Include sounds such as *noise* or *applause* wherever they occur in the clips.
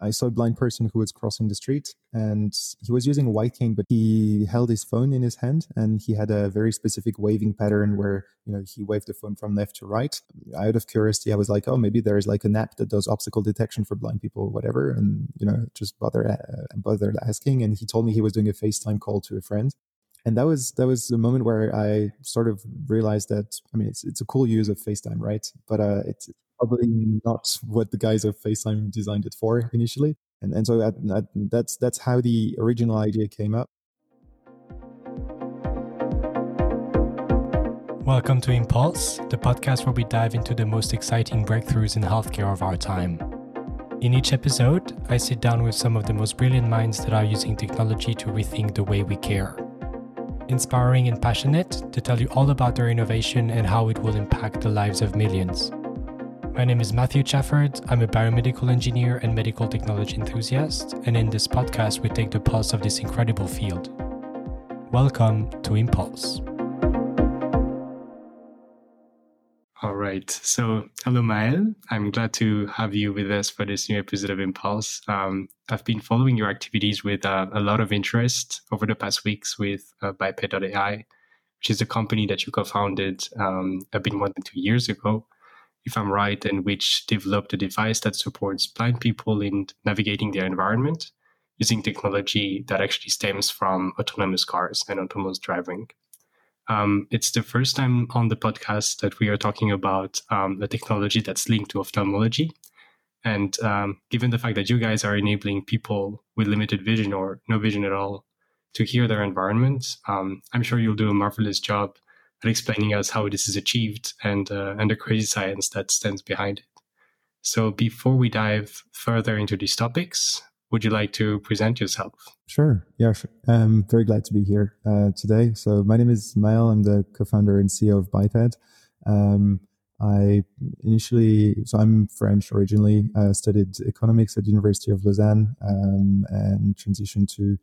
I saw a blind person who was crossing the street and he was using a white cane, but he held his phone in his hand and he had a very specific waving pattern where, you know, he waved the phone from left to right. Out of curiosity, I was like, oh, maybe there is like an app that does obstacle detection for blind people or whatever. And, you know, just bother, uh, bothered asking. And he told me he was doing a FaceTime call to a friend and that was that was the moment where I sort of realized that I mean it's it's a cool use of FaceTime, right? But uh, it's probably not what the guys of FaceTime designed it for initially, and and so that, that, that's that's how the original idea came up. Welcome to Impulse, the podcast where we dive into the most exciting breakthroughs in healthcare of our time. In each episode, I sit down with some of the most brilliant minds that are using technology to rethink the way we care inspiring and passionate to tell you all about their innovation and how it will impact the lives of millions. My name is Matthew Chafford. I'm a biomedical engineer and medical technology enthusiast, and in this podcast, we take the pulse of this incredible field. Welcome to Impulse. All right. So, hello, Maël. I'm glad to have you with us for this new episode of Impulse. Um, I've been following your activities with uh, a lot of interest over the past weeks with uh, Biped.ai, which is a company that you co founded um, a bit more than two years ago, if I'm right, and which developed a device that supports blind people in navigating their environment using technology that actually stems from autonomous cars and autonomous driving. Um, it's the first time on the podcast that we are talking about um, a technology that's linked to ophthalmology. And um, given the fact that you guys are enabling people with limited vision or no vision at all to hear their environment, um, I'm sure you'll do a marvelous job at explaining us how this is achieved and uh, and the crazy science that stands behind it. So before we dive further into these topics, would you like to present yourself? Sure. Yeah, sure. I'm very glad to be here uh, today. So my name is Maël. I'm the co-founder and CEO of Biped. Um, I initially, so I'm French originally, uh, studied economics at the University of Lausanne um, and transitioned to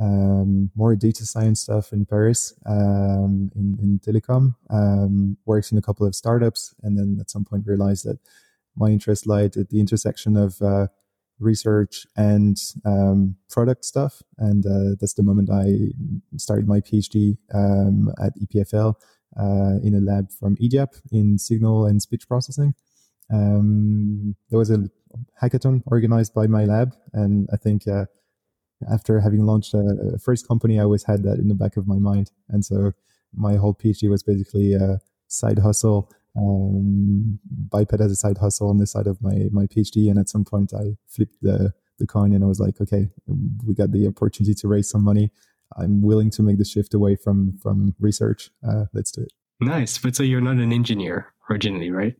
um, more data science stuff in Paris um, in, in telecom, um, works in a couple of startups, and then at some point realized that my interest lied at the intersection of uh, research and um, product stuff. And uh, that's the moment I started my PhD um, at EPFL uh, in a lab from Idiap in signal and speech processing. Um, there was a hackathon organized by my lab, and I think uh, after having launched a, a, first company, I always had that in the back of my mind, and so my whole PhD was basically a side hustle um, biped as a side hustle on the side of my my PhD. And at some point, I flipped the the coin and I was like, okay, we got the opportunity to raise some money. I'm willing to make the shift away from from research. Uh, let's do it. Nice, but so you're not an engineer originally, right?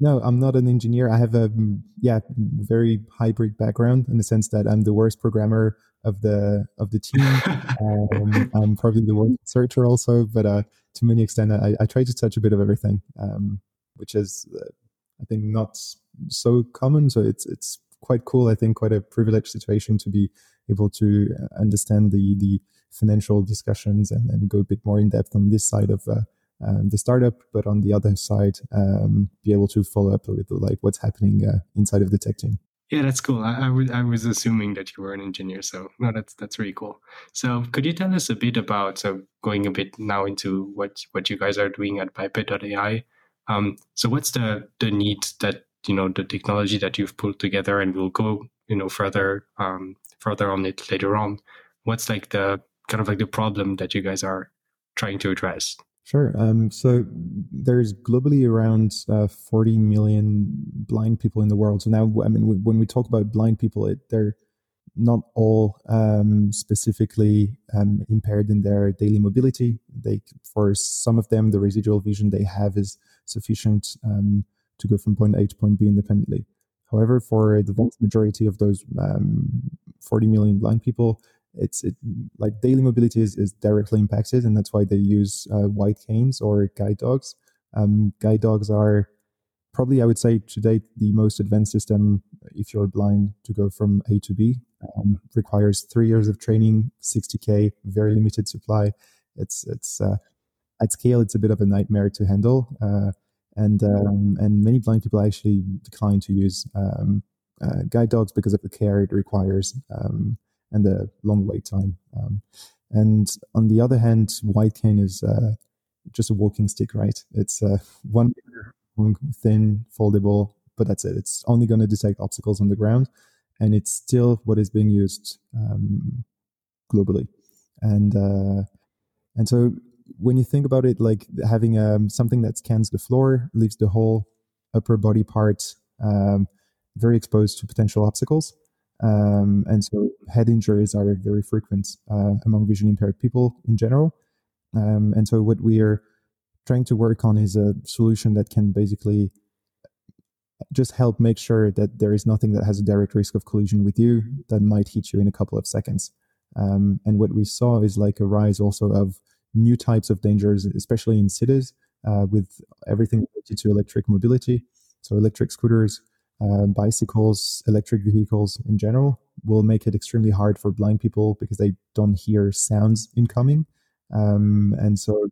No, I'm not an engineer. I have a yeah very hybrid background in the sense that I'm the worst programmer of the of the team. *laughs* um, I'm probably the worst researcher also, but uh, to many extent, I, I try to touch a bit of everything, um, which is uh, I think not so common. So it's it's quite cool. I think quite a privileged situation to be able to uh, understand the the financial discussions and then go a bit more in depth on this side of uh, um, the startup, but on the other side, um, be able to follow up with like what's happening uh, inside of the tech team. Yeah, that's cool. I, I, was assuming that you were an engineer, so no, that's that's really cool. So, could you tell us a bit about so going a bit now into what what you guys are doing at Biped.ai? Um, so, what's the the need that you know the technology that you've pulled together, and we'll go you know further um, further on it later on. What's like the kind of like the problem that you guys are trying to address? Sure. Um, so there's globally around uh, 40 million blind people in the world. So now, I mean, when we talk about blind people, it, they're not all um, specifically um, impaired in their daily mobility. They, for some of them, the residual vision they have is sufficient um, to go from point A to point B independently. However, for the vast majority of those um, 40 million blind people, it's it, like daily mobility is, is directly impacted, and that's why they use uh, white canes or guide dogs. Um, guide dogs are probably, I would say, to date the most advanced system if you're blind to go from A to B. Um, requires three years of training, 60k, very limited supply. It's it's uh, at scale, it's a bit of a nightmare to handle, uh, and um, and many blind people actually decline to use um, uh, guide dogs because of the care it requires um, and the long wait time. Um, and on the other hand, white cane is uh, just a walking stick, right? It's uh, one long, thin, foldable, but that's it. It's only going to detect obstacles on the ground, and it's still what is being used um, globally. And uh, and so when you think about it, like having um, something that scans the floor, leaves the whole upper body part um, very exposed to potential obstacles. Um, and so head injuries are very frequent uh, among visually impaired people in general. Um, and so what we are trying to work on is a solution that can basically just help make sure that there is nothing that has a direct risk of collision with you that might hit you in a couple of seconds. Um, and what we saw is like a rise also of new types of dangers, especially in cities, uh, with everything related to electric mobility. So electric scooters, uh, bicycles, electric vehicles in general will make it extremely hard for blind people because they don't hear sounds incoming. Um, and so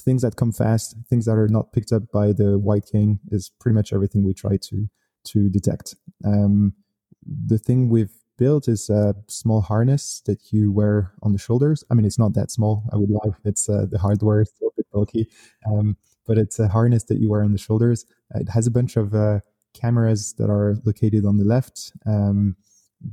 things that come fast, things that are not picked up by the white cane is pretty much everything we try to to detect. Um, the thing we've built is a small harness that you wear on the shoulders. I mean, it's not that small. I would lie. It's uh, the hardware is a bit bulky, um, but it's a harness that you wear on the shoulders. It has a bunch of uh, cameras that are located on the left. Um,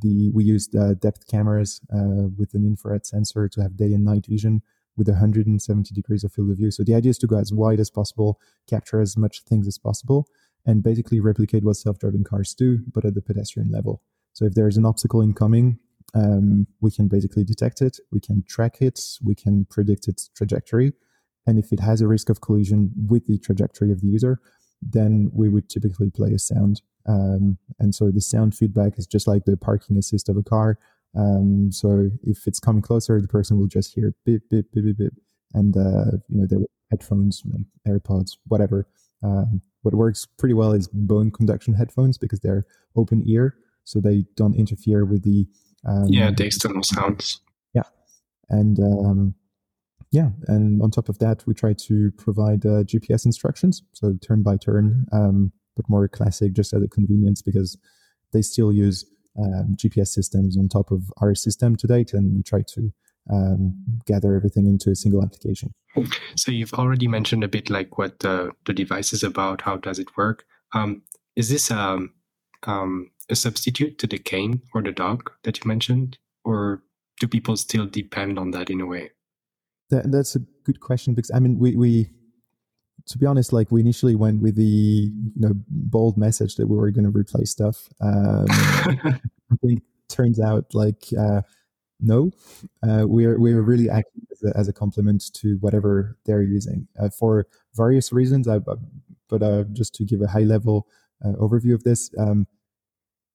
the we used uh, depth cameras uh, with an infrared sensor to have day and night vision with 170 degrees of field of view. So the idea is to go as wide as possible, capture as much things as possible, and basically replicate what self-driving cars do, but at the pedestrian level. So if there's an obstacle incoming, um, we can basically detect it, we can track it, we can predict its trajectory, and if it has a risk of collision with the trajectory of the user, then we would typically play a sound. Um, and so the sound feedback is just like the parking assist of a car. Um, so if it's coming closer, the person will just hear beep, beep, beep, beep, beep. And, uh, you know, their headphones, AirPods, whatever. Um, what works pretty well is bone conduction headphones because they're open ear. So they don't interfere with the. Um, yeah, the external sounds. Yeah. And, um, yeah, and on top of that, we try to provide uh, GPS instructions, so turn by turn, um, but more classic, just as a convenience because they still use um, GPS systems on top of our system to date, and we try to um, gather everything into a single application. So you've already mentioned a bit like what the, device is about, how does it work? Um, is this um, um, a substitute to the cane or the dog that you mentioned, or do people still depend on that in a way? That, that's a good question because I mean we we to be honest, like we initially went with the you know bold message that we were going to replace stuff. Um, *laughs* I think turns out like uh, no, uh, we're we're really acting as a, as a complement to whatever they're using uh, for various reasons. I, but uh, just to give a high level uh, overview of this, um,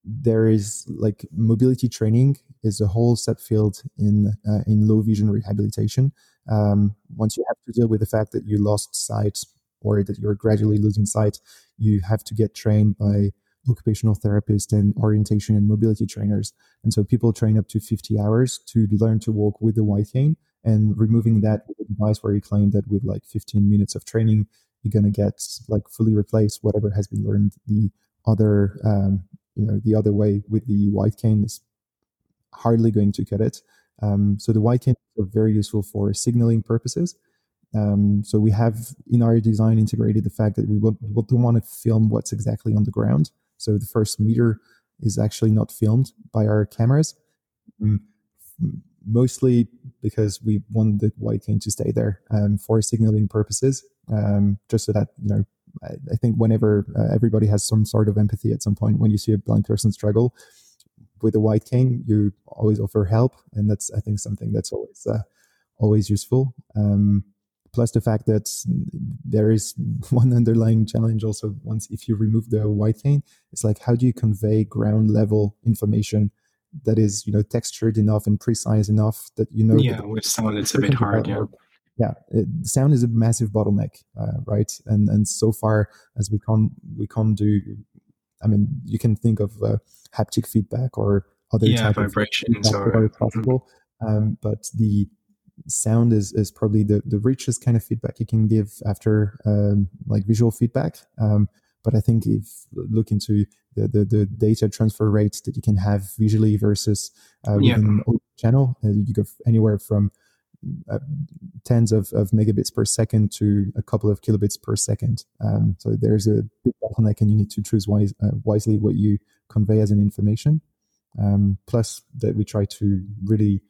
there is like mobility training is a whole subfield in uh, in low vision rehabilitation. Um, once you have to deal with the fact that you lost sight or that you're gradually losing sight, you have to get trained by occupational therapists and orientation and mobility trainers. And so people train up to 50 hours to learn to walk with the white cane and removing that with a device where you claim that with like 15 minutes of training, you're going to get like fully replace whatever has been learned the other, um, you know, the other way with the white cane is hardly going to cut it. Um, so the white cane is very useful for signaling purposes. Um, so we have in our design integrated the fact that we, don't want to film what's exactly on the ground. So the first meter is actually not filmed by our cameras, mostly because we want the white cane to stay there um, for signaling purposes, um, just so that you know. I, I think whenever uh, everybody has some sort of empathy at some point when you see a blind person struggle with a white cane, you always offer help, and that's I think something that's always uh, always useful. Um, plus the fact that there is *laughs* one underlying challenge also once if you remove the white cane it's like how do you convey ground level information that is you know textured enough and precise enough that you know yeah with sound it's a bit hard yeah yeah it, sound is a massive bottleneck uh, right and and so far as we can't we can't do i mean you can think of uh, haptic feedback or other yeah, type vibrations of or possible mm-hmm. um, but the sound is is probably the the richest kind of feedback you can give after um, like visual feedback. Um, but I think if look into the, the, the data transfer rates that you can have visually versus uh, within yeah. channel, uh, you go anywhere from tens of, of megabits per second to a couple of kilobits per second. Um, so there's a big bottleneck, and you need to choose wise, uh, wisely what you convey as an information. Um, plus, that we try to really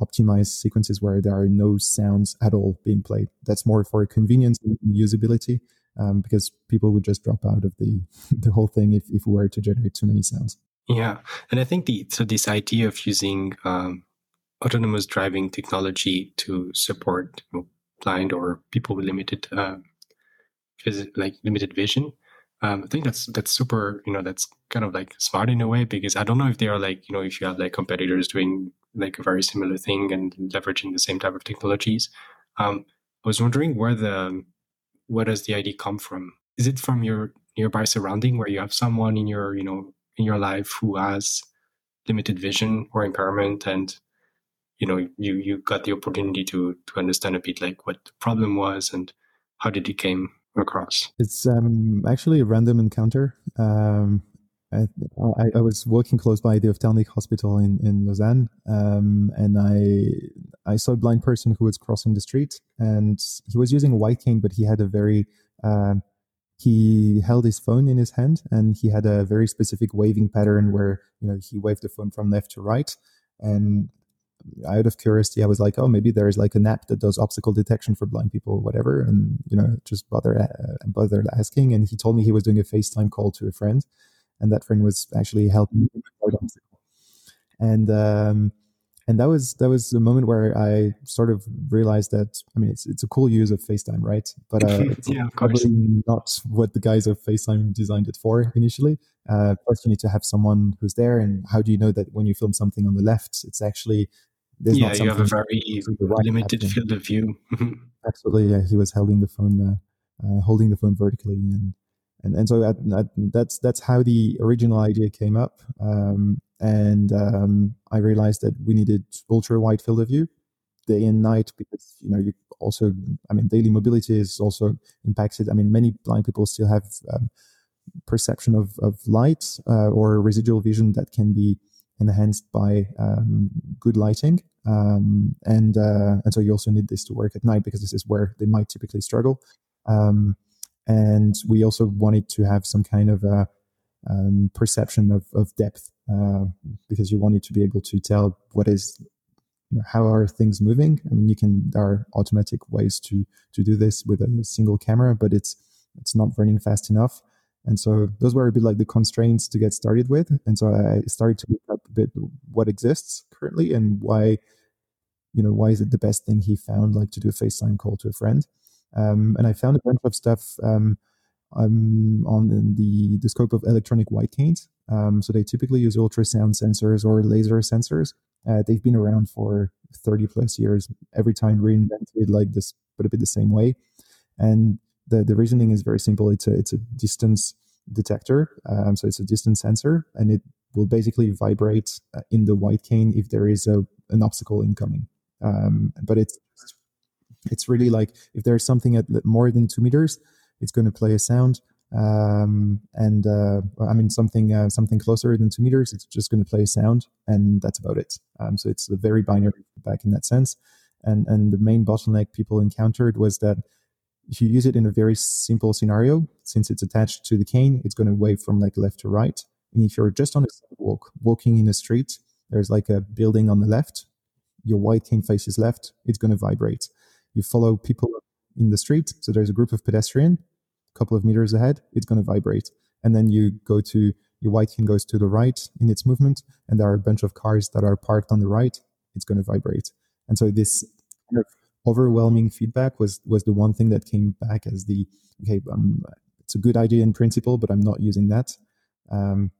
optimize sequences where there are no sounds at all being played. That's more for convenience and usability, um, because people would just drop out of the *laughs* the whole thing if if we were to generate too many sounds. Yeah, and I think the so this idea of using um, autonomous driving technology to support blind or people with limited uh, like limited vision. Um, I think that's that's super. You know, that's kind of like smart in a way because I don't know if they are like you know if you have like competitors doing like a very similar thing and leveraging the same type of technologies. Um, I was wondering where the where does the idea come from? Is it from your nearby surrounding where you have someone in your you know in your life who has limited vision or impairment and you know you you got the opportunity to to understand a bit like what the problem was and how did it came across. It's um actually a random encounter. Um I, I, was working close by the ophthalmic hospital in, in Lausanne, um, and I I saw a blind person who was crossing the street, and he was using a white cane, but he had a very uh, he held his phone in his hand, and he had a very specific waving pattern where you know he waved the phone from left to right, and out of curiosity, I was like, oh, maybe there's like an app that does obstacle detection for blind people or whatever. And, you know, just bother, uh, bother asking. And he told me he was doing a FaceTime call to a friend. And that friend was actually helping me obstacle. And, um, and that was that was a moment where I sort of realized that I mean it's it's a cool use of FaceTime, right? But uh, *laughs* it's yeah, probably not what the guys of FaceTime designed it for initially. Uh, first, you need to have someone who's there, and how do you know that when you film something on the left, it's actually there's yeah, you have a very limited happening. field of view. *laughs* Absolutely, yeah. He was holding the phone, uh, uh, holding the phone vertically, and and and so that, that, that's that's how the original idea came up. Um, and um, I realized that we needed ultra wide field of view, day and night, because you know you also, I mean, daily mobility is also impacted. I mean, many blind people still have um, perception of of light uh, or residual vision that can be enhanced by um, good lighting. Um, and uh, and so you also need this to work at night because this is where they might typically struggle. Um, and we also wanted to have some kind of a um, perception of, of depth uh, because you wanted to be able to tell what is you know, how are things moving. I mean, you can there are automatic ways to to do this with a single camera, but it's it's not running fast enough. And so those were a bit like the constraints to get started with. And so I started to look a bit what exists currently and why, you know, why is it the best thing he found, like to do a FaceTime call to a friend. Um, and I found a bunch of stuff um, um, on the, the scope of electronic white canes. Um, so they typically use ultrasound sensors or laser sensors. Uh, they've been around for 30 plus years, every time reinvented like this, but a bit the same way. And the, the reasoning is very simple. It's a it's a distance detector, um, so it's a distance sensor, and it will basically vibrate uh, in the white cane if there is a an obstacle incoming. Um, but it's it's really like if there's something at more than two meters, it's going to play a sound. Um, and uh, I mean something uh, something closer than two meters, it's just going to play a sound, and that's about it. Um, so it's a very binary back in that sense. And and the main bottleneck people encountered was that if you use it in a very simple scenario, since it's attached to the cane, it's going to wave from like left to right. And if you're just on a sidewalk, walking in a street, there's like a building on the left, your white cane faces left, it's going to vibrate. You follow people in the street, so there's a group of pedestrian, a couple of meters ahead, it's going to vibrate. And then you go to your white cane goes to the right in its movement, and there are a bunch of cars that are parked on the right, it's going to vibrate. And so this kind of overwhelming feedback was was the one thing that came back as the okay um, it's a good idea in principle but i'm not using that um,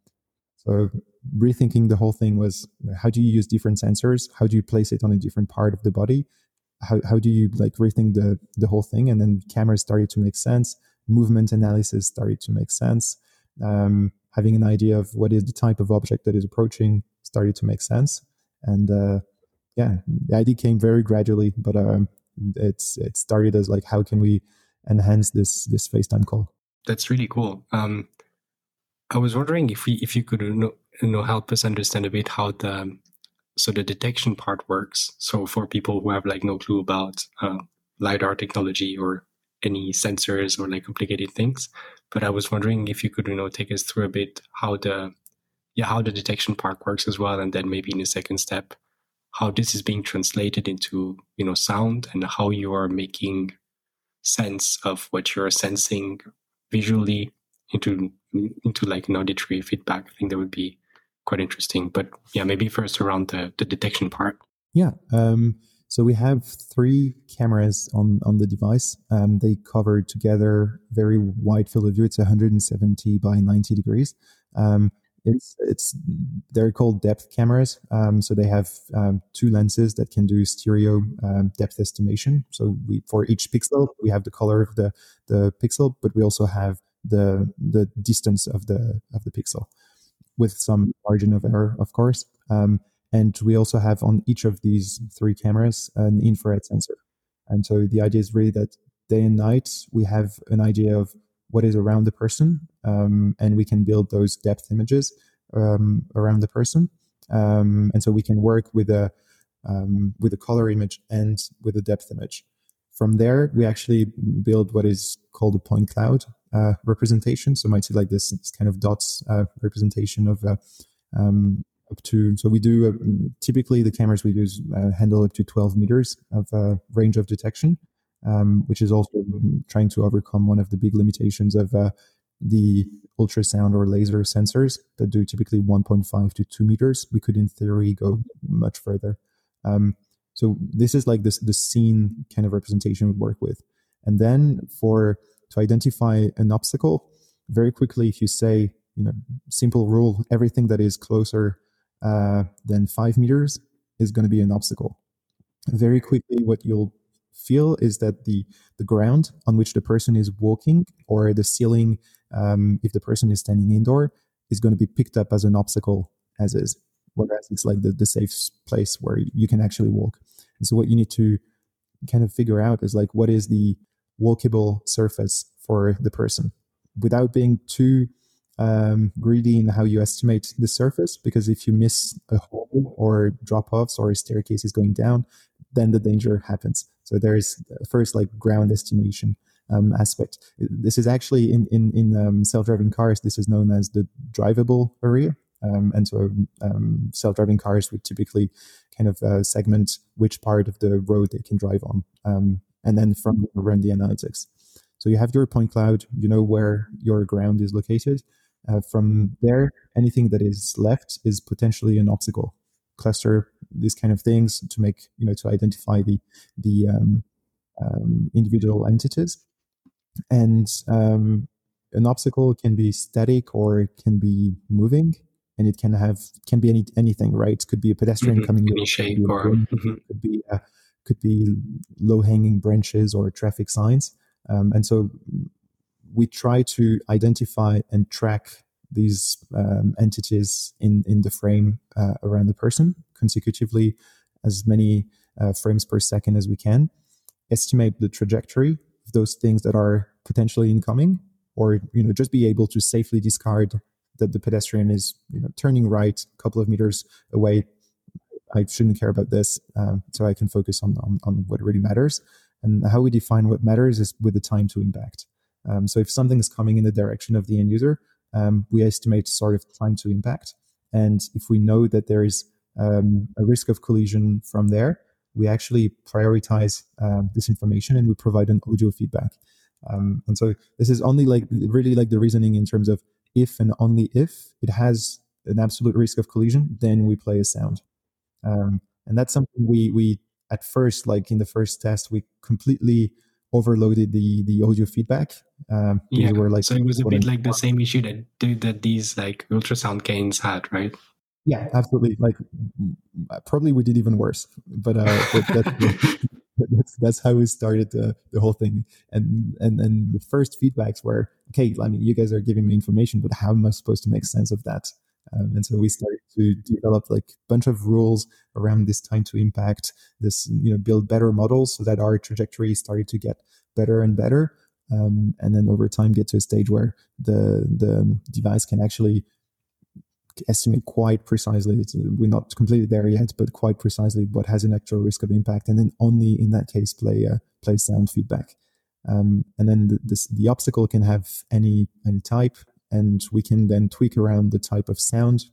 so rethinking the whole thing was how do you use different sensors? How do you place it on a different part of the body? How, how do you like rethink the the whole thing? And then cameras started to make sense. Movement analysis started to make sense. Um, having an idea of what is the type of object that is approaching started to make sense. And uh, yeah the idea came very gradually but um, it's it started as like how can we enhance this this FaceTime call. that's really cool. Um, I was wondering if we if you could you know, help us understand a bit how the so the detection part works. So for people who have like no clue about uh, lidar technology or any sensors or like complicated things, but I was wondering if you could you know take us through a bit how the yeah how the detection part works as well, and then maybe in the second step how this is being translated into you know sound and how you are making sense of what you're sensing visually into into like an auditory feedback. I think that would be quite interesting. But yeah, maybe first around the, the detection part. Yeah. Um, so we have three cameras on on the device. Um, they cover together very wide field of view. It's 170 by 90 degrees. Um, it's it's they're called depth cameras. Um, so they have um, two lenses that can do stereo um, depth estimation. So we for each pixel we have the color of the the pixel, but we also have the the distance of the of the pixel with some margin of error, of course. Um, and we also have on each of these three cameras an infrared sensor. And so the idea is really that day and night we have an idea of what is around the person, um, and we can build those depth images um, around the person. Um, and so we can work with a um, with a color image and with a depth image. From there, we actually build what is called a point cloud uh, representation. So might see like this, this kind of dots uh, representation of uh, um, up to. So we do uh, typically the cameras we use uh, handle up to 12 meters of range of detection, um, which is also trying to overcome one of the big limitations of the ultrasound or laser sensors that do typically 1.5 to 2 meters. We could, in theory, go much further. Um, so this is like this the scene kind of representation we work with. And then for to identify an obstacle, very quickly, if you say, you know, simple rule, everything that is closer uh, than five meters is going to be an obstacle. Very quickly, what you'll feel is that the the ground on which the person is walking or the ceiling, um, if the person is standing indoor, is going to be picked up as an obstacle as is whereas it's like the, the safe place where you can actually walk. And so what you need to kind of figure out is like what is the walkable surface for the person? Without being too um, greedy in how you estimate the surface because if you miss a hole or drop offs or a staircase is going down then the danger happens. So there's first like ground estimation um, aspect. This is actually in in, in um, self-driving cars this is known as the drivable area um, and so um, self-driving cars would typically kind of uh, segment which part of the road they can drive on, um, and then from run the analytics. So you have your point cloud, you know where your ground is located. Uh, from there, anything that is left is potentially an obstacle. Cluster these kind of things to make you know to identify the the um, um, individual entities, and um, an obstacle can be static or it can be moving and it can have can be any anything, right? It could be a pedestrian mm-hmm. coming any shape, or mm-hmm. could be uh, could be low hanging branches or traffic signs, um, and so we try to identify and track these um, entities in in the frame uh, around the person consecutively, as many uh, frames per second as we can. Estimate the trajectory of those things that are potentially incoming, or you know just be able to safely discard that the pedestrian is you know turning right a couple of meters away. I shouldn't care about this um, so i can focus on, on, on what really matters. And how we define what matters is with the time to impact. Um, so if something is coming in the direction of the end user um, we estimate sort of time to impact. And if we know that there is um, a risk of collision from there we actually prioritize um, this information and we provide an audio feedback. Um, and so this is only like really like the reasoning in terms of if and only if it has an absolute risk of collision, then we play a sound. Um, and that's something we we at first, like in the first test, we completely overloaded the the audio feedback. Um, yeah, we like so it was a bit like the same issue that that these like ultrasound canes had, right? Yeah, absolutely. Like probably we did even worse, but uh, but that's, *laughs* *laughs* that's that's how we started the, the whole thing. And and and the first feedbacks were, okay, I mean, you guys are giving me information, but how am I supposed to make sense of that? Um, and so we started to develop like a bunch of rules around this time to impact, this you know build better models so that our trajectory started to get better and better. um, and then over time get to a stage where the the device can actually estimate quite precisely. We're not completely there yet, but quite precisely what has an actual risk of impact, and then only in that case play uh, play sound feedback. Um, and then the, this, the obstacle can have any any type, and we can then tweak around the type of sound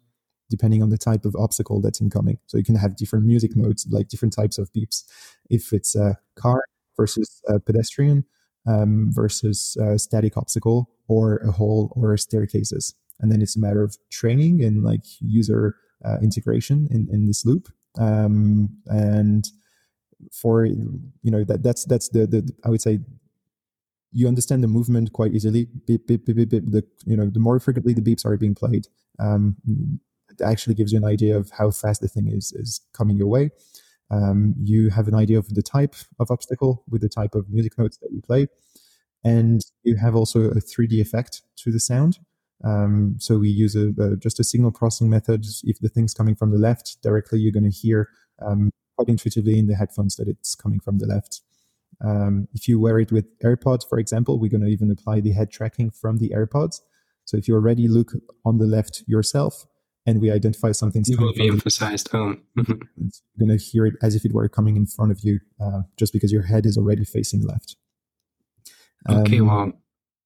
depending on the type of obstacle that's incoming. So you can have different music modes, like different types of beeps. If it's a car versus a pedestrian um, versus a static obstacle, or a hole or staircases and then it's a matter of training and like user uh, integration in, in this loop. Um, and for you know that that's that's the, the i would say you understand the movement quite easily. Beep, beep, beep, the you know the more frequently the beeps are being played um, it actually gives you an idea of how fast the thing is is coming your way. Um, you have an idea of the type of obstacle with the type of music notes that you play. And you have also a 3d effect to the sound um, so we use a, just a signal processing method. If the thing's coming from the left directly, you're going to hear um, quite intuitively in the headphones that it's coming from the left. Um, if you wear it with AirPods, for example, we're going to even apply the head tracking from the AirPods. So if you already look on the left yourself and we identify something, you will be emphasized home. you're going to hear it as if it were coming in front of you, uh, just because your head is already facing left. Okay, um, wow.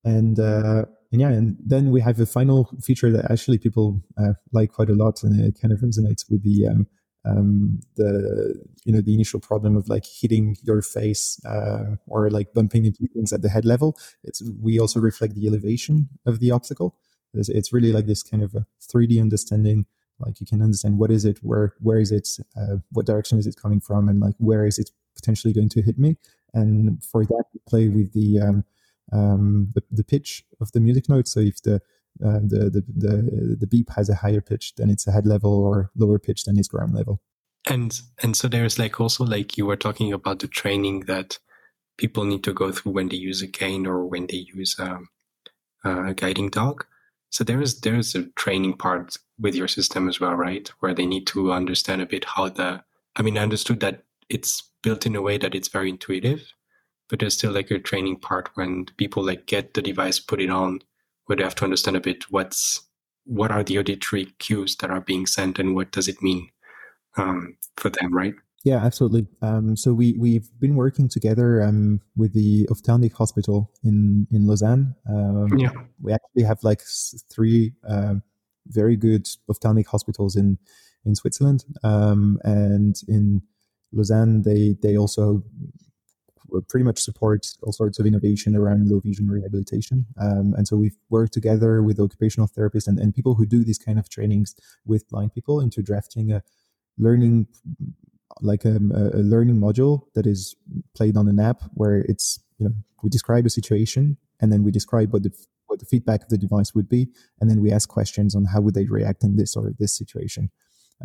And uh, and yeah, and then we have a final feature that actually people uh, like quite a lot, and it kind of resonates with the um, um, the you know the initial problem of like hitting your face uh, or like bumping into things at the head level. It's we also reflect the elevation of the obstacle. It's, it's really like this kind of a 3D understanding. Like you can understand what is it, where where is it, uh, what direction is it coming from, and like where is it potentially going to hit me. And for that, we play with the um, um, the, the pitch of the music note. So if the, uh, the, the, the, the beep has a higher pitch, then it's a head level or lower pitch, than its ground level. And, and so there's like also like you were talking about the training that people need to go through when they use a cane or when they use um, a guiding dog. So there's there's a training part with your system as well, right? Where they need to understand a bit how the. I mean, I understood that it's built in a way that it's very intuitive, but there's still like a training part when people like get the device, put it on, where they have to understand a bit what's what are the auditory cues that are being sent and what does it mean um, for them, right? Yeah, absolutely. Um, so we we've been working together um, with the Ophthalmic Hospital in in Lausanne. Um, yeah, we actually have like three uh, very good ophthalmic hospitals in in Switzerland, um, and in Lausanne they they also pretty much support all sorts of innovation around low vision rehabilitation. Um, and so we've worked together with occupational therapists and, and people who do these kind of trainings with blind people into drafting a learning like a, a, learning module that is played on an app where it's you know we describe a situation and then we describe what the what the feedback of the device would be and then we ask questions on how would they react in this or this situation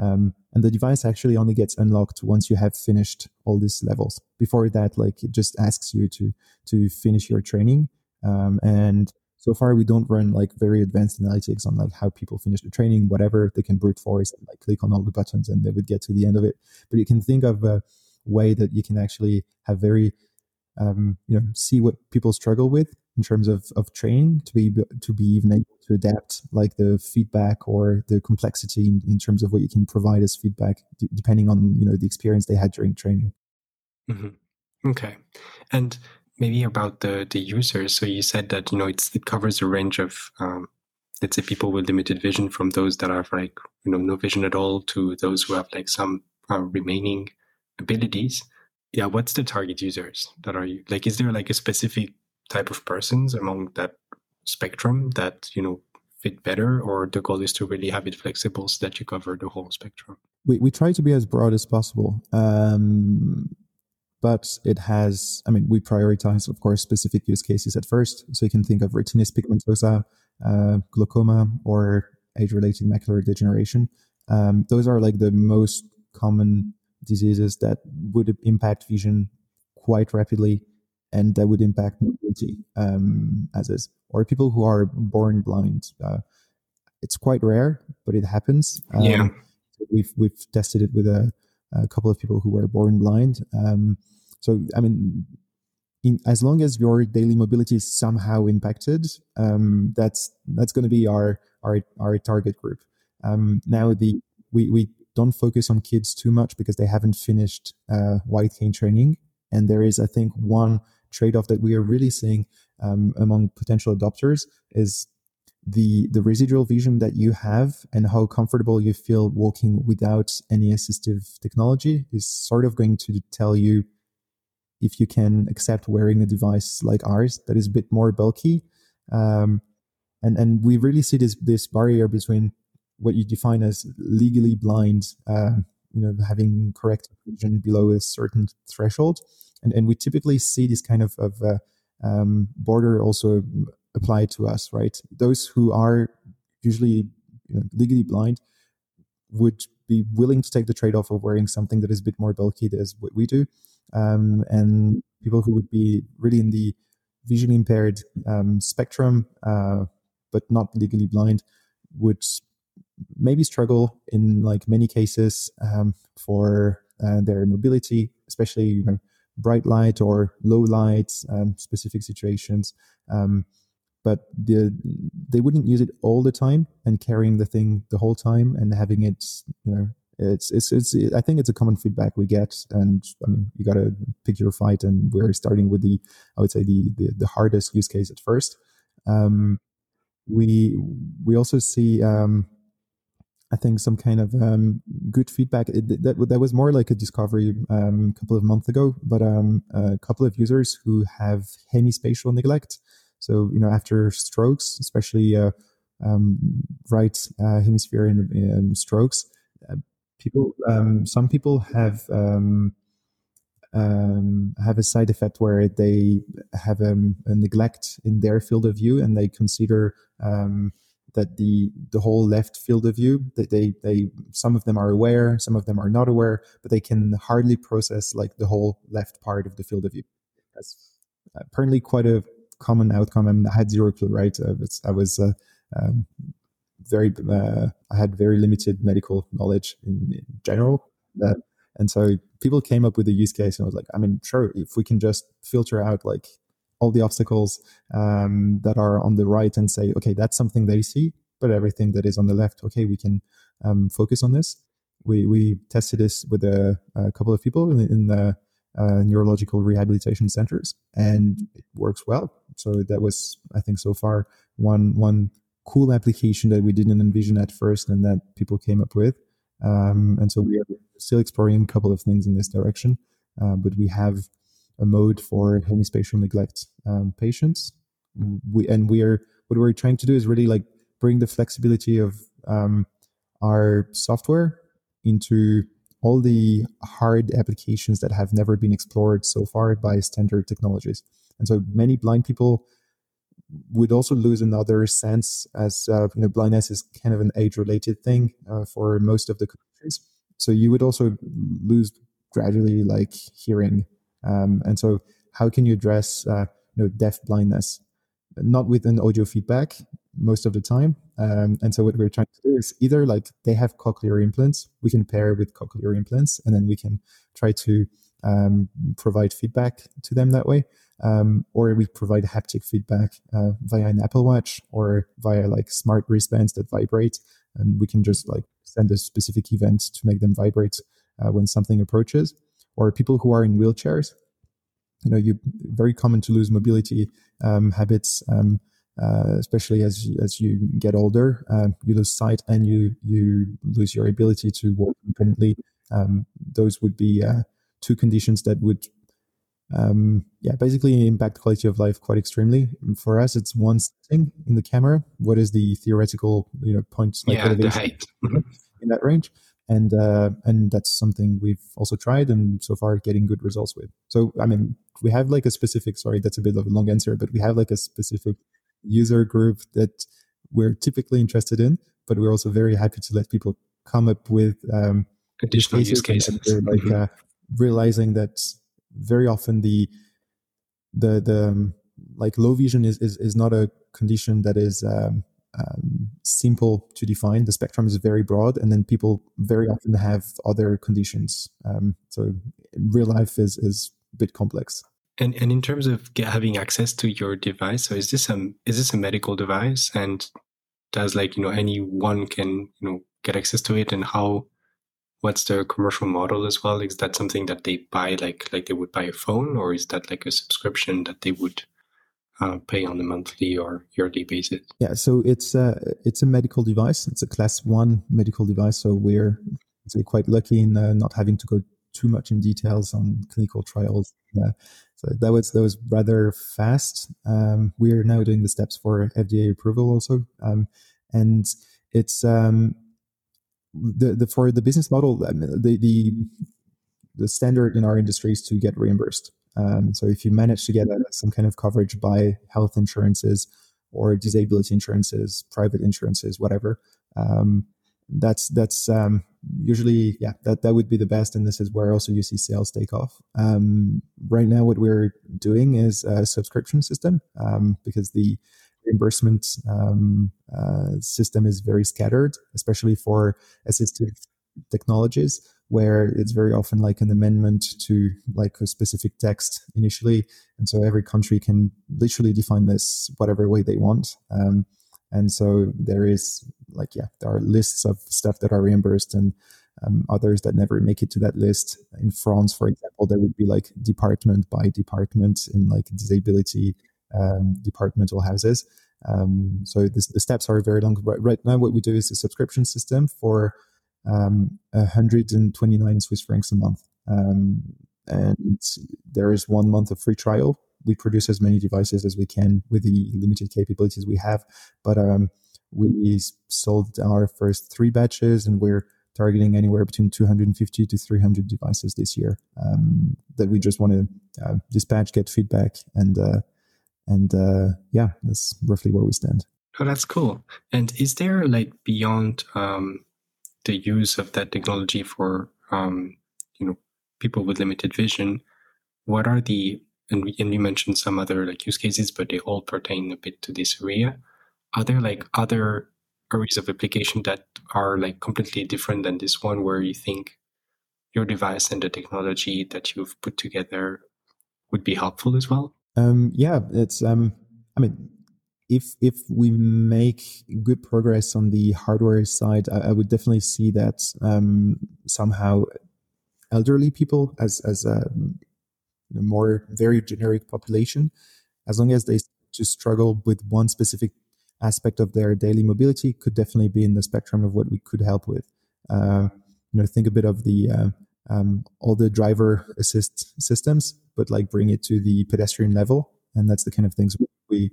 um, and the device actually only gets unlocked once you have finished all these levels. Before that, like it just asks you to to finish your training. Um, and so far, we don't run like very advanced analytics on like how people finish the training. Whatever they can brute force and like click on all the buttons, and they would get to the end of it. But you can think of a way that you can actually have very um, you know see what people struggle with in terms of, of training to be to be even able to adapt like the feedback or the complexity in, in terms of what you can provide as feedback d- depending on you know the experience they had during training. Mm-hmm. okay. And maybe about the the users. So you said that you know it's it covers a range of um, let's say people with limited vision from those that have like you know no vision at all to those who have like some uh, remaining abilities. Yeah what's the target users that are you like is there like a specific type of persons among that spectrum that you know fit better or the goal is to really have it flexible so that you cover the whole spectrum? We, we try to be as broad as possible um, but it has i mean we prioritize of course specific use cases at first. So you can think of retinitis pigmentosa uh, glaucoma or age-related macular degeneration. Um, those are like the most common diseases that would impact vision quite rapidly and that would impact mobility um, as is. Or people who are born blind. Uh, it's quite rare, but it happens. Um, yeah. We've we've tested it with a, a, couple of people who were born blind. Um, so I mean, in, as long as your daily mobility is somehow impacted, um, that's that's going to be our our our target group. Um, now the we we don't focus on kids too much because they haven't finished uh, white cane training, and there is I think one trade off that we are really seeing um, among potential adopters is the the residual vision that you have and how comfortable you feel walking without any assistive technology is sort of going to tell you if you can accept wearing a device like ours that is a bit more bulky. Um, and and we really see this this barrier between what you define as legally blind uh, you know having correct vision below a certain threshold and and we typically see this kind of of uh, um, border also applied to us, right? Those who are usually you know, legally blind would be willing to take the trade off of wearing something that is a bit more bulky, as what we do. Um, and people who would be really in the visually impaired um, spectrum, uh, but not legally blind, would maybe struggle in like many cases um, for uh, their mobility, especially you know bright light or low light um, specific situations. Um, but the, they wouldn't use it all the time and carrying the thing the whole time and having it, you know, it's, it's, it's, I think it's a common feedback we get. And I mean, you got to pick your fight. And we're starting with the, I would say the, the, the hardest use case at first. Um, we, we also see, um, I think some kind of um, good feedback. It, that that was more like a discovery um, a couple of months ago, but um, a couple of users who have hemispatial neglect, so, you know, after strokes, especially uh, um, right uh, hemisphere in, strokes, uh, people, um, some people have um, have a side effect where they have a neglect in their field of view, and they consider that the the whole left field of view that they they some of them are aware, some of them are not aware, but they can hardly process like the whole left part of the field of view. That's apparently quite a common outcome. I, mean, I had zero clue, right? Uh, I was uh, um, very, uh, I had very limited medical knowledge in, in general. Uh, and so people came up with a use case, and I was like, I mean, sure, if we can just filter out like all the obstacles um, that are on the right and say, okay, that's something they see, but everything that is on the left, okay, we can um, focus on this. We, we tested this with a, a couple of people in, in the uh, neurological rehabilitation centers, and it works well. So that was, I think, so far one one cool application that we didn't envision at first, and that people came up with. Um, and so we are still exploring a couple of things in this direction, uh, but we have a mode for hemispatial neglect um, patients. We and we are what we're trying to do is really like bring the flexibility of um, our software into all the hard applications that have never been explored so far by standard technologies. And so many blind people would also lose another sense as uh, you know blindness is kind of an age related thing uh, for most of the countries so you would also lose gradually like hearing um, and so how can you address uh, you know deaf blindness not with an audio feedback most of the time. Um, and so what we're trying to do is either like they have cochlear implants, we can pair with cochlear implants, and then we can try to um, provide feedback to them that way. Um, or we provide haptic feedback uh, via an Apple Watch or via like smart wristbands that vibrate, and we can just like send a specific event to make them vibrate uh, when something approaches. Or people who are in wheelchairs, you know, you very common to lose mobility um, habits. Um, uh, especially as as you get older, um, you lose sight and you you lose your ability to walk independently. Um, those would be uh, two conditions that would, um, yeah, basically impact quality of life quite extremely. For us, it's one thing in the camera. What is the theoretical you know point like yeah, elevation in that range? And uh, and that's something we've also tried and so far getting good results with. So I mean, we have like a specific. Sorry, that's a bit of a long answer, but we have like a specific user group that we're typically interested in, but we're also very happy to let people come up with um, additional use cases. like mm-hmm. uh, realizing that very often the the the um, like low vision is, is is not a condition that is um, um, simple to define. The spectrum is very broad, and then people very often have other conditions. Um, so real life is is a bit complex. And and in terms of having access to your device, so is this a is this a medical device, and does like you know anyone can you know get access to it, and how what's the commercial model as well? Is that something that they buy like like they would buy a phone, or is that like a subscription that they would uh, pay on a monthly or yearly basis? Yeah, so it's a it's a medical device. It's a class one medical device. So we're quite lucky in uh, not having to go too much in details on clinical trials. So that was that was rather fast. Um, we are now doing the steps for FDA approval also, um, and it's um, the, the for the business model. the the the standard in our industry is to get reimbursed. Um, so if you manage to get some kind of coverage by health insurances or disability insurances, private insurances, whatever, um, that's that's um, usually yeah that that would be the best. And this is where also you see sales take off. Um, right now what we're doing is a subscription system um, because the reimbursement um, uh, system is very scattered especially for assistive technologies where it's very often like an amendment to like a specific text initially and so every country can literally define this whatever way they want um, and so there is like, yeah, there are lists of stuff that are reimbursed and um, others that never make it to that list. In France, for example, there would be like department by department in like disability um, departmental houses. Um, so this, the steps are very long. Right, right, now, what we do is a subscription system for um, 129 Swiss francs a month. Um, and there is one month of free trial we produce as many devices as we can with the limited capabilities we have. But um, we sold our first three batches, and we're targeting anywhere between 250 to 300 devices this year um, that we just want to uh, dispatch, get feedback, and uh, and uh, yeah, that's roughly where we stand. Oh, that's cool. And is there like beyond um, the use of that technology for um, you know people with limited vision? What are the and we, and you mentioned some other like use cases, but they all pertain a bit to this area. Are there like other areas of application that are like completely different than this one, where you think your device and the technology that you've put together would be helpful as well? Um, yeah, it's. Um, I mean, if if we make good progress on the hardware side, I, I would definitely see that um, somehow elderly people as as a um, more very generic population, as long as they just struggle with one specific aspect of their daily mobility, could definitely be in the spectrum of what we could help with. Uh, you know, think a bit of the uh, um, all the driver assist systems, but like bring it to the pedestrian level, and that's the kind of things we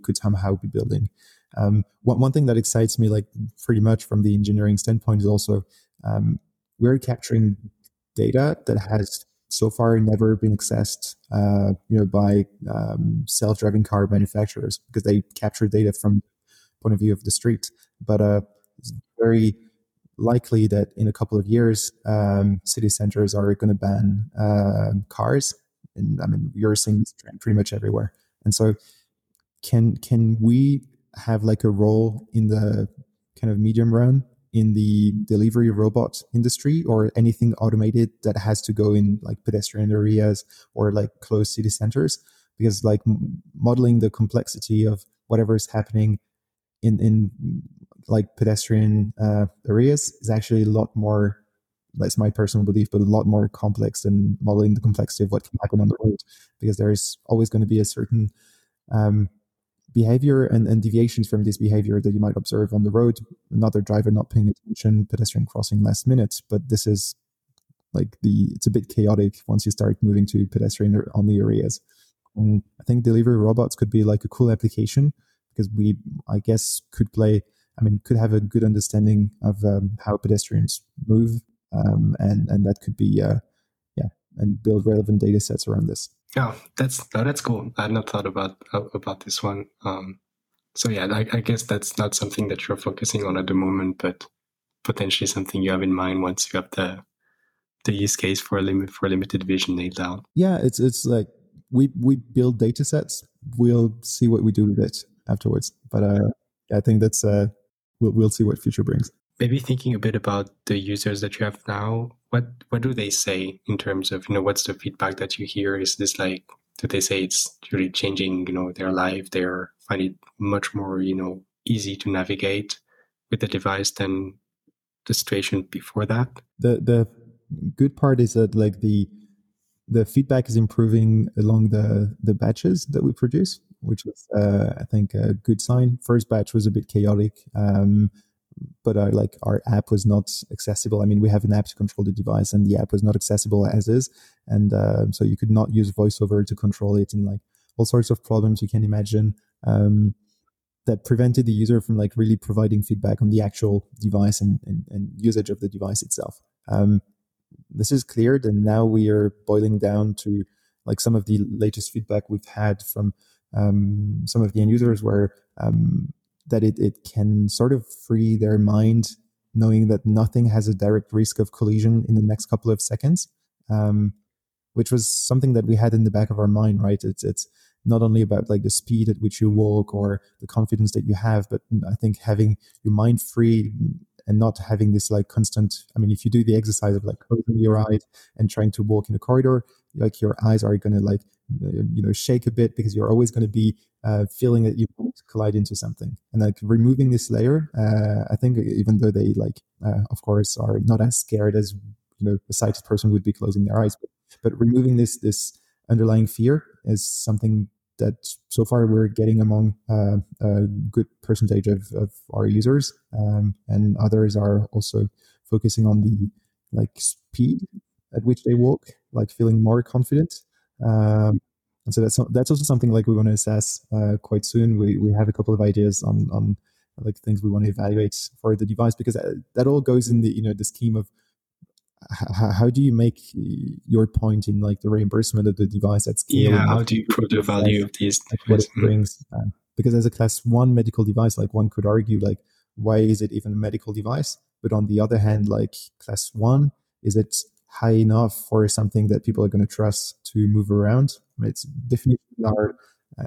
could somehow be building. Um, one, one thing that excites me, like pretty much from the engineering standpoint, is also um, we're capturing data that has so far never been accessed, uh, you know, by um, self-driving car manufacturers because they capture data from point of view of the street. But uh, it's very likely that in a couple of years, um, city centers are going to ban uh, cars, and I mean, you're seeing this trend pretty much everywhere. And so, can can we have like a role in the kind of medium run in the delivery robot industry or anything automated that has to go in like pedestrian areas or like closed city centers? Because like modeling the complexity of whatever is happening in in like pedestrian uh, areas is actually a lot more that's my personal belief but a lot more complex than modeling the complexity of what can happen on the road because there is always going to be a certain um, behavior and, and deviations from this behavior that you might observe on the road. Another driver not paying attention, pedestrian crossing last minute. But this is like the it's a bit chaotic once you start moving to pedestrian only areas. And I think delivery robots could be like a cool application because we, I guess, could play. I mean, could have a good understanding of um, how pedestrians move, um, and and that could be, uh, and build relevant data sets around this. Oh, that's that's cool. I had not thought about about this one. Um, so yeah, I, I, guess that's not something that you're focusing on at the moment, but potentially something you have in mind once you have the the use case for a limit for limited vision nailed down. Yeah, it's it's like we we build data sets. We'll see what we do with it afterwards. But uh, I think that's uh, we'll we'll see what future brings maybe thinking a bit about the users that you have now what what do they say in terms of you know what's the feedback that you hear is this like do they say it's really changing, you know, their life. They're finding it much more, you know, easy to navigate with the device than the situation before that. The the good part is that like the the feedback is improving along the the batches that we produce, which is uh, I think a good sign. First batch was a bit chaotic. Um, but our, like our app was not accessible. I mean, we have an app to control the device, and the app was not accessible as is, and uh, so you could not use VoiceOver to control it, and like all sorts of problems you can imagine um, that prevented the user from like really providing feedback on the actual device and, and, and usage of the device itself. Um, this is cleared, and now we are boiling down to like some of the latest feedback we've had from um, some of the end users, where um, that it, it can sort of free their mind knowing that nothing has a direct risk of collision in the next couple of seconds, um, which was something that we had in the back of our mind, right? It's, it's not only about like the speed at which you walk or the confidence that you have, but I think having your mind free and not having this like constant, I mean, if you do the exercise of like closing your eyes and trying to walk in a corridor, like your eyes are going to like you know shake a bit because you're always going to be uh, feeling that you collide into something. And like removing this layer uh, i think even though they like uh, of course are not as scared as you know a sighted person would be closing their eyes but, but removing this this underlying fear is something that so far we're getting among uh, a good percentage of, of our users um, and others are also focusing on the like speed at which they walk like feeling more confident um, and so that's that's also something like we want to assess uh, quite soon. We we have a couple of ideas on on like things we want to evaluate for the device because that, uh, that all goes in the you know the scheme of how, how do you make your point in like the reimbursement of the device at scale? Yeah, how do you prove the value of these? Like what it brings? Um, because as a class one medical device, like one could argue, like why is it even a medical device? But on the other hand, like class one, is it high enough for something that people are going to trust to move around. It's definitions are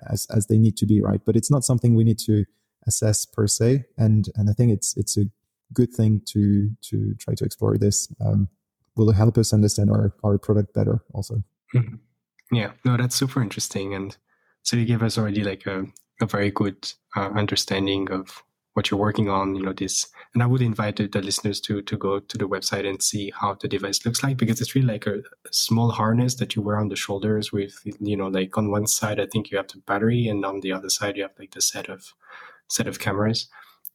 as, as they need to be, right? But it's not something we need to assess per se. And and I think it's it's a good thing to to try to explore this. Um, will help us understand our our product better also. Mm-hmm. Yeah, no, that's super interesting. And so you gave us already like a, a very good uh, understanding of what you're working on, you know, this, and I would invite the, the, listeners to, to go to the website and see how the device looks like, because it's really like a, small harness that you wear on the shoulders with, you know, like on one side, I think you have the battery and on the other side, you have like the set of, set of cameras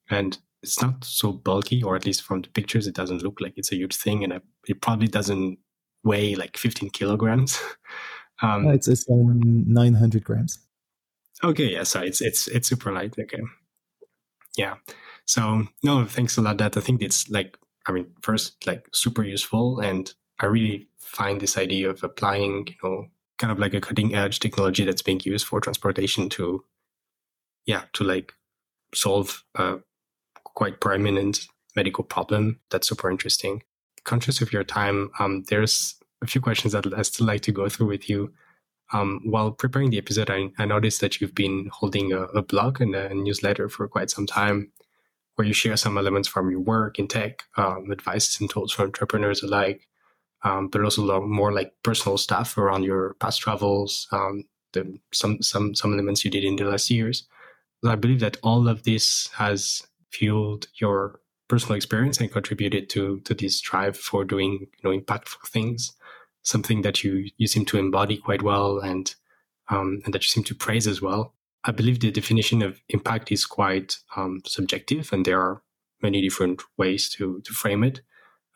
and it's not so bulky, or at least from the pictures, it doesn't look like it's a huge thing. And it probably doesn't weigh like 15 kilograms. *laughs* um, it's, it's um, 900 grams. Okay. Yeah. So it's, it's, it's super light. Okay yeah. So no thanks a lot that i think it's like i mean first like super useful and i really find this idea of applying you know kind of like a cutting edge technology that's being used for transportation to yeah to like solve a quite prominent medical problem that's super interesting. Conscious of your time um, there's a few questions that i still like to go through with you um, while preparing the episode, I, I, noticed that you've been holding a, a, blog and a newsletter for quite some time, where you share some elements from your work in tech, um, advices and tools for entrepreneurs alike, um, but also more like personal stuff around your past travels, um, the, some some some elements you did in the last years. I believe that all of this has fueled your personal experience and contributed to to this drive for doing you know impactful things something that you you seem to embody quite well and um, and that you seem to praise as well. I believe the definition of impact is quite um, subjective, and there are many different ways to to frame it.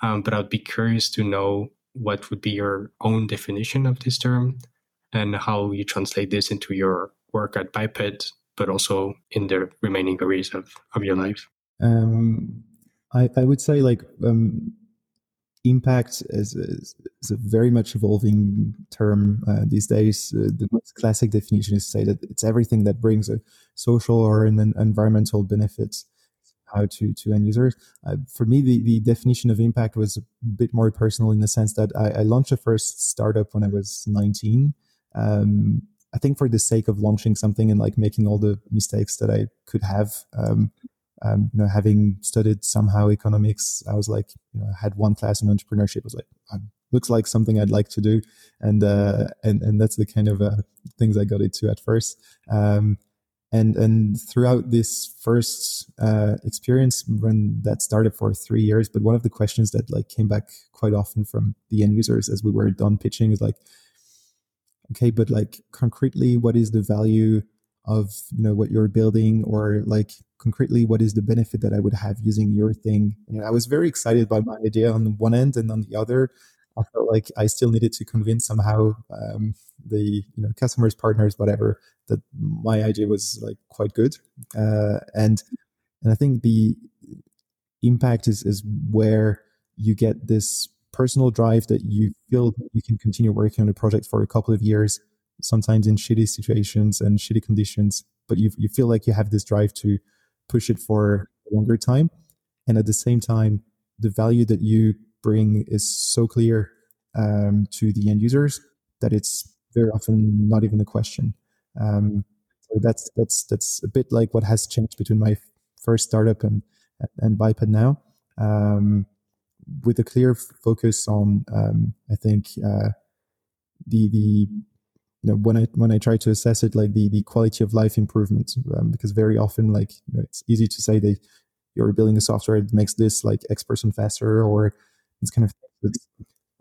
Um, but I'd be curious to know what would be your own definition of this term and how you translate this into your work at Biped, but also in the remaining areas of, of your life. Um, I, I would say like um, impact is, is, is, a very much evolving term uh, these days. Uh, the most classic definition is to say that it's everything that brings a social or an, an environmental benefits out to, to end users. Uh, for me, the, the definition of impact was a bit more personal in the sense that I, I launched a first startup when I was 19. Um, I think for the sake of launching something and like making all the mistakes that I could have, um, um, you know, having studied somehow economics, I was like, you know, I had one class in entrepreneurship. I was like, um, looks like something I'd like to do, and uh, and and that's the kind of uh, things I got into at first. Um, and and throughout this first uh, experience, when that started for three years, but one of the questions that like came back quite often from the end users as we were done pitching is like, okay, but like concretely, what is the value of you know what you're building, or like concretely, what is the benefit that I would have using your thing? And I was very excited by my idea on one end, and on the other, I felt like I still needed to convince somehow um, the you know customers, partners, whatever, that my idea was like quite good. Uh, and and I think the impact is is where you get this personal drive that you feel you can continue working on a project for a couple of years, sometimes in shitty situations and shitty conditions, but you you feel like you have this drive to push it for a longer time, and at the same time, the value that you bring is so clear um, to the end users that it's very often not even a question. Um, so that's that's that's a bit like what has changed between my first startup and and Biped now, um, with a clear focus on um, I think uh, the the you know when I when I try to assess it like the the quality of life improvements um, because very often like you know, it's easy to say that you're building a software that makes this like X percent faster or it's kind of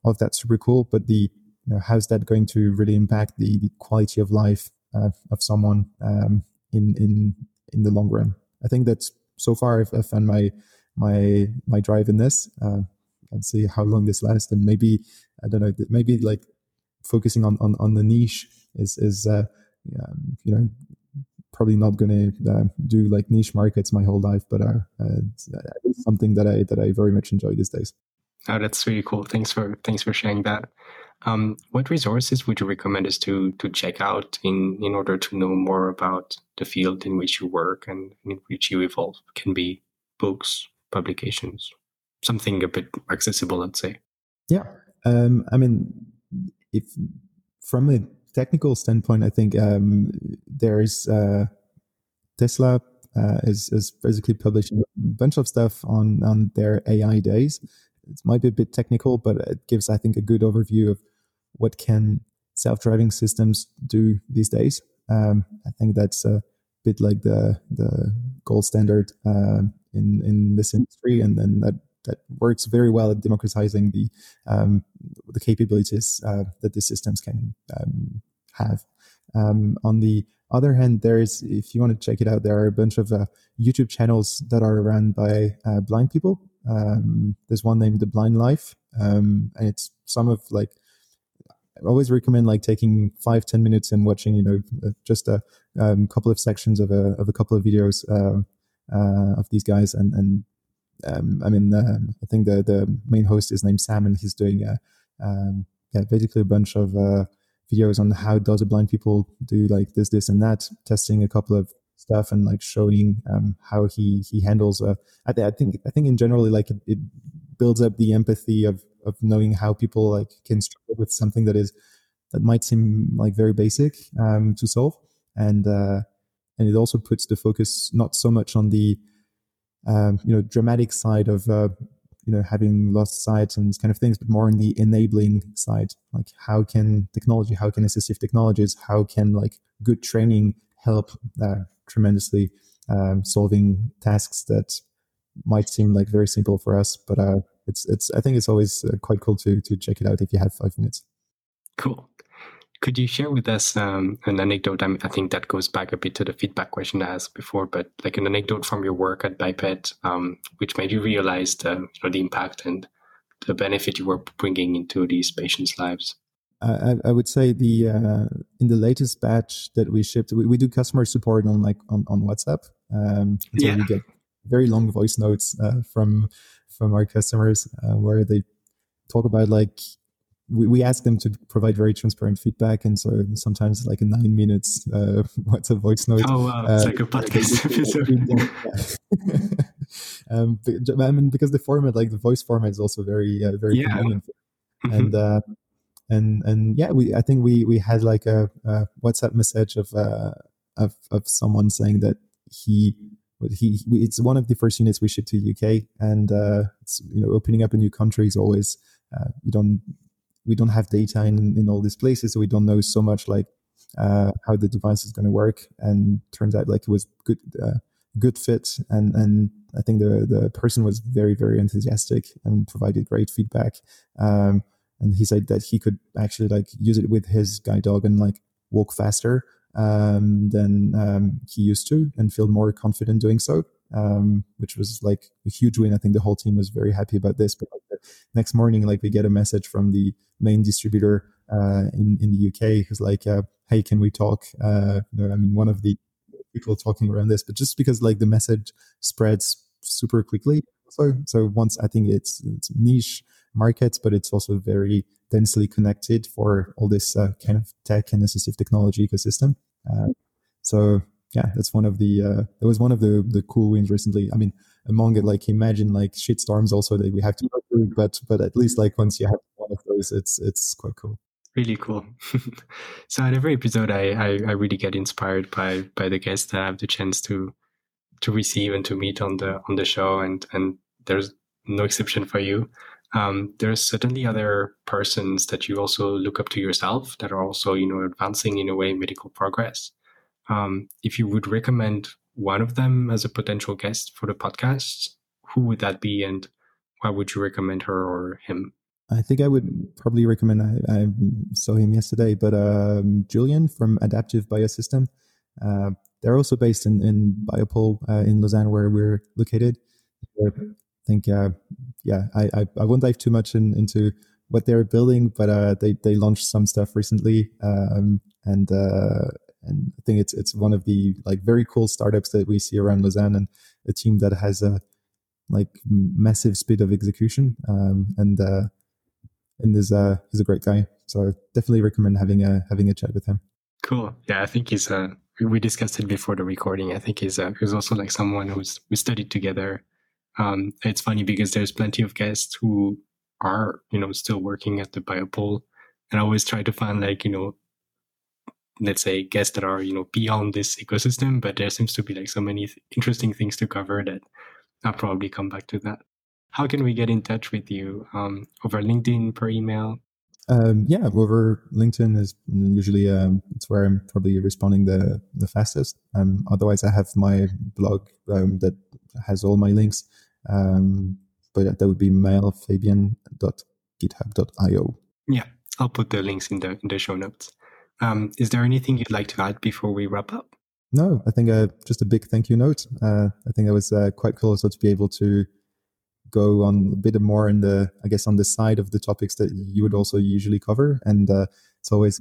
all of that's super cool. But the you know how's that going to really impact the, the quality of life uh, of someone um, in in in the long run? I think that's so far I've, I've found my my my drive in this. Uh, and see how long this lasts, and maybe I don't know. Maybe like focusing on on, on the niche is is uh, um, you know probably not going to uh, do like niche markets my whole life, but uh, uh, it's something that I that I very much enjoy these days. Oh, that's really cool. Thanks for thanks for sharing that. Um, what resources would you recommend us to to check out in in order to know more about the field in which you work and in which you evolve? Can be books, publications, something a bit accessible, let's say. Yeah, um, I mean, if from a technical standpoint, I think um, there's uh, Tesla uh, is is basically publishing a bunch of stuff on on their AI days it might be a bit technical, but it gives, I think, a good overview of what can self-driving systems do these days. Um, I think that's a bit like the the gold standard uh, in in this industry, and then that that works very well at democratizing the um, the capabilities uh, that these systems can um, have. Um, on the other hand, there is, if you want to check it out, there are a bunch of uh, YouTube channels that are run by uh, blind people um, there's one named The Blind Life, um, and it's some of like I always recommend like taking five ten minutes and watching you know uh, just a um, couple of sections of a of a couple of videos uh, uh, of these guys and and um, I mean uh, I think the the main host is named Sam and he's doing a, um, yeah basically a bunch of uh, videos on how does a blind people do like this this and that testing a couple of stuff and like showing um, how he he handles. Uh, I, th- I, think I think in generally like it, it, builds up the empathy of of knowing how people like can struggle with something that is that might seem like very basic um, to solve, and uh, and it also puts the focus not so much on the um, you know dramatic side of uh, you know having lost sight and kind of things but more on the enabling side like how can technology how can assistive technologies how can like good training help uh, tremendously um, solving tasks that might seem like very simple for us, but uh, it's it's I think it's always uh, quite cool to to check it out if you have five minutes. Cool. Could you share with us um, an anecdote? I, think that goes back a bit to the feedback question I asked before, but like an anecdote from your work at Biped, um, which made you realize the, you know, the impact and the benefit you were bringing into these patients' lives. I, I, would say the uh, in the latest batch that we shipped, we, we do customer support on like on, on WhatsApp. Um, so yeah. we get very long voice notes uh, from from our customers uh, where they talk about like we, we ask them to provide very transparent feedback, and so sometimes like a nine minutes uh, *laughs* WhatsApp voice note. Oh wow, it's uh, like a podcast episode. *laughs* um, I mean, because the format, like the voice format, is also very uh, very yeah. convenient, mm-hmm. and uh, and and yeah, we I think we we had like a, a WhatsApp message of uh, of of someone saying that he he it's one of the first units we shipped to UK, and uh, it's you know opening up a new country is always uh, we don't we don't have data in in all these places, so we don't know so much like uh, how the device is going to work. And turns out like it was good, uh, good fit. And, and I think the, the person was very, very enthusiastic and provided great feedback. Um, and he said that he could actually like use it with his guide dog and like walk faster um, than um, he used to and feel more confident doing so, um, which was like a huge win. I think the whole team was very happy about this. But like, next morning, like we get a message from the main distributor uh, in in the UK who's like, uh, "Hey, can we talk?" Uh, you know, I mean, one of the people talking around this, but just because like the message spreads super quickly. So so once I think it's it's niche markets, but it's also very densely connected for all this uh, kind of tech and assistive technology ecosystem. Uh, so yeah, that's one of the uh, was one of the the cool wins recently. I mean, among it, like imagine like shitstorms also that we have to go through, but but at least like once you have one of those, it's it's quite cool. Really cool. *laughs* so at every episode, I, I I really get inspired by by the guests that I have the chance to to receive and to meet on the on the show, and and there's no exception for you um, there's certainly other persons that you also look up to yourself that are also you know advancing in a way medical progress um, if you would recommend one of them as a potential guest for the podcast who would that be and why would you recommend her or him I think I would probably recommend. I, I saw him yesterday, but um, Julian from Adaptive Biosystem. Uh, they're also based in in Biopole uh, in Lausanne, where we're located. They're think, uh, yeah, I, I, I, won't dive too much in, into what they're building, but uh, they they launched some stuff recently, um, and uh, and I think it's it's one of the like very cool startups that we see around Lausanne, and a team that has a like massive speed of execution, um, and uh, and is uh he's a great guy, so definitely recommend having a having a chat with him. Cool. Yeah, I think he's uh we discussed it before the recording. I think he's uh, he's also like someone who's we studied together um, it's funny because there's plenty of guests who are, you know, still working at the biopole. And I always try to find like, you know, let's say guests that are, you know, beyond this ecosystem, but there seems to be like so many th- interesting things to cover that I'll probably come back to that. How can we get in touch with you? Um, over LinkedIn, per email? Um, yeah, over LinkedIn is usually um, it's where I'm probably responding the the fastest. Um, otherwise, I have my blog um, that has all my links. Um, but that would be maelfabien.github.io. Yeah, I'll put the links in the in the show notes. Um, is there anything you'd like to add before we wrap up? No, I think uh, just a big thank you note. Uh, I think that was uh, quite cool also to be able to go on a bit more in the, I guess, on the side of the topics that you would also usually cover. And uh, it's always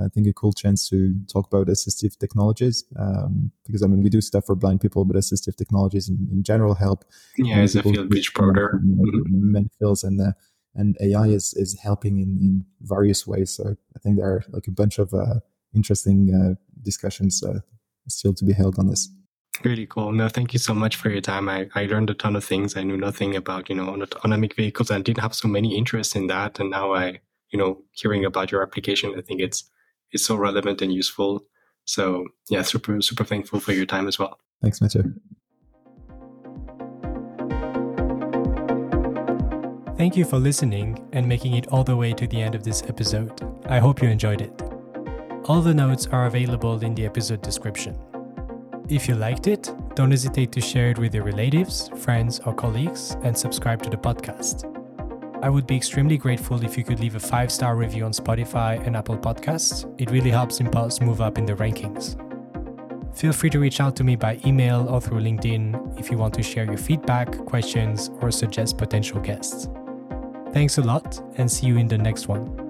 I think a cool chance to talk about assistive technologies um, because I mean we do stuff for blind people, but assistive technologies in, in general help. Yeah, as a field reach broader. Mm-hmm. Many fields and uh, and AI is is helping in, in various ways. So I think there are like a bunch of uh, interesting uh, discussions uh, still to be held on this. Really cool. No, thank you so much for your time. I, I learned a ton of things. I knew nothing about, you know, autonomic vehicles and didn't have so many interests in that. And now I, you know, hearing about your application, I think it's it's so relevant and useful. So yeah, super super thankful for your time as well. Thanks, Matthew. Thank you for listening and making it all the way to the end of this episode. I hope you enjoyed it. All the notes are available in the episode description. If you liked it, don't hesitate to share it with your relatives, friends, or colleagues and subscribe to the podcast. I would be extremely grateful if you could leave a five star review on Spotify and Apple Podcasts. It really helps Impulse move up in the rankings. Feel free to reach out to me by email or through LinkedIn if you want to share your feedback, questions, or suggest potential guests. Thanks a lot, and see you in the next one.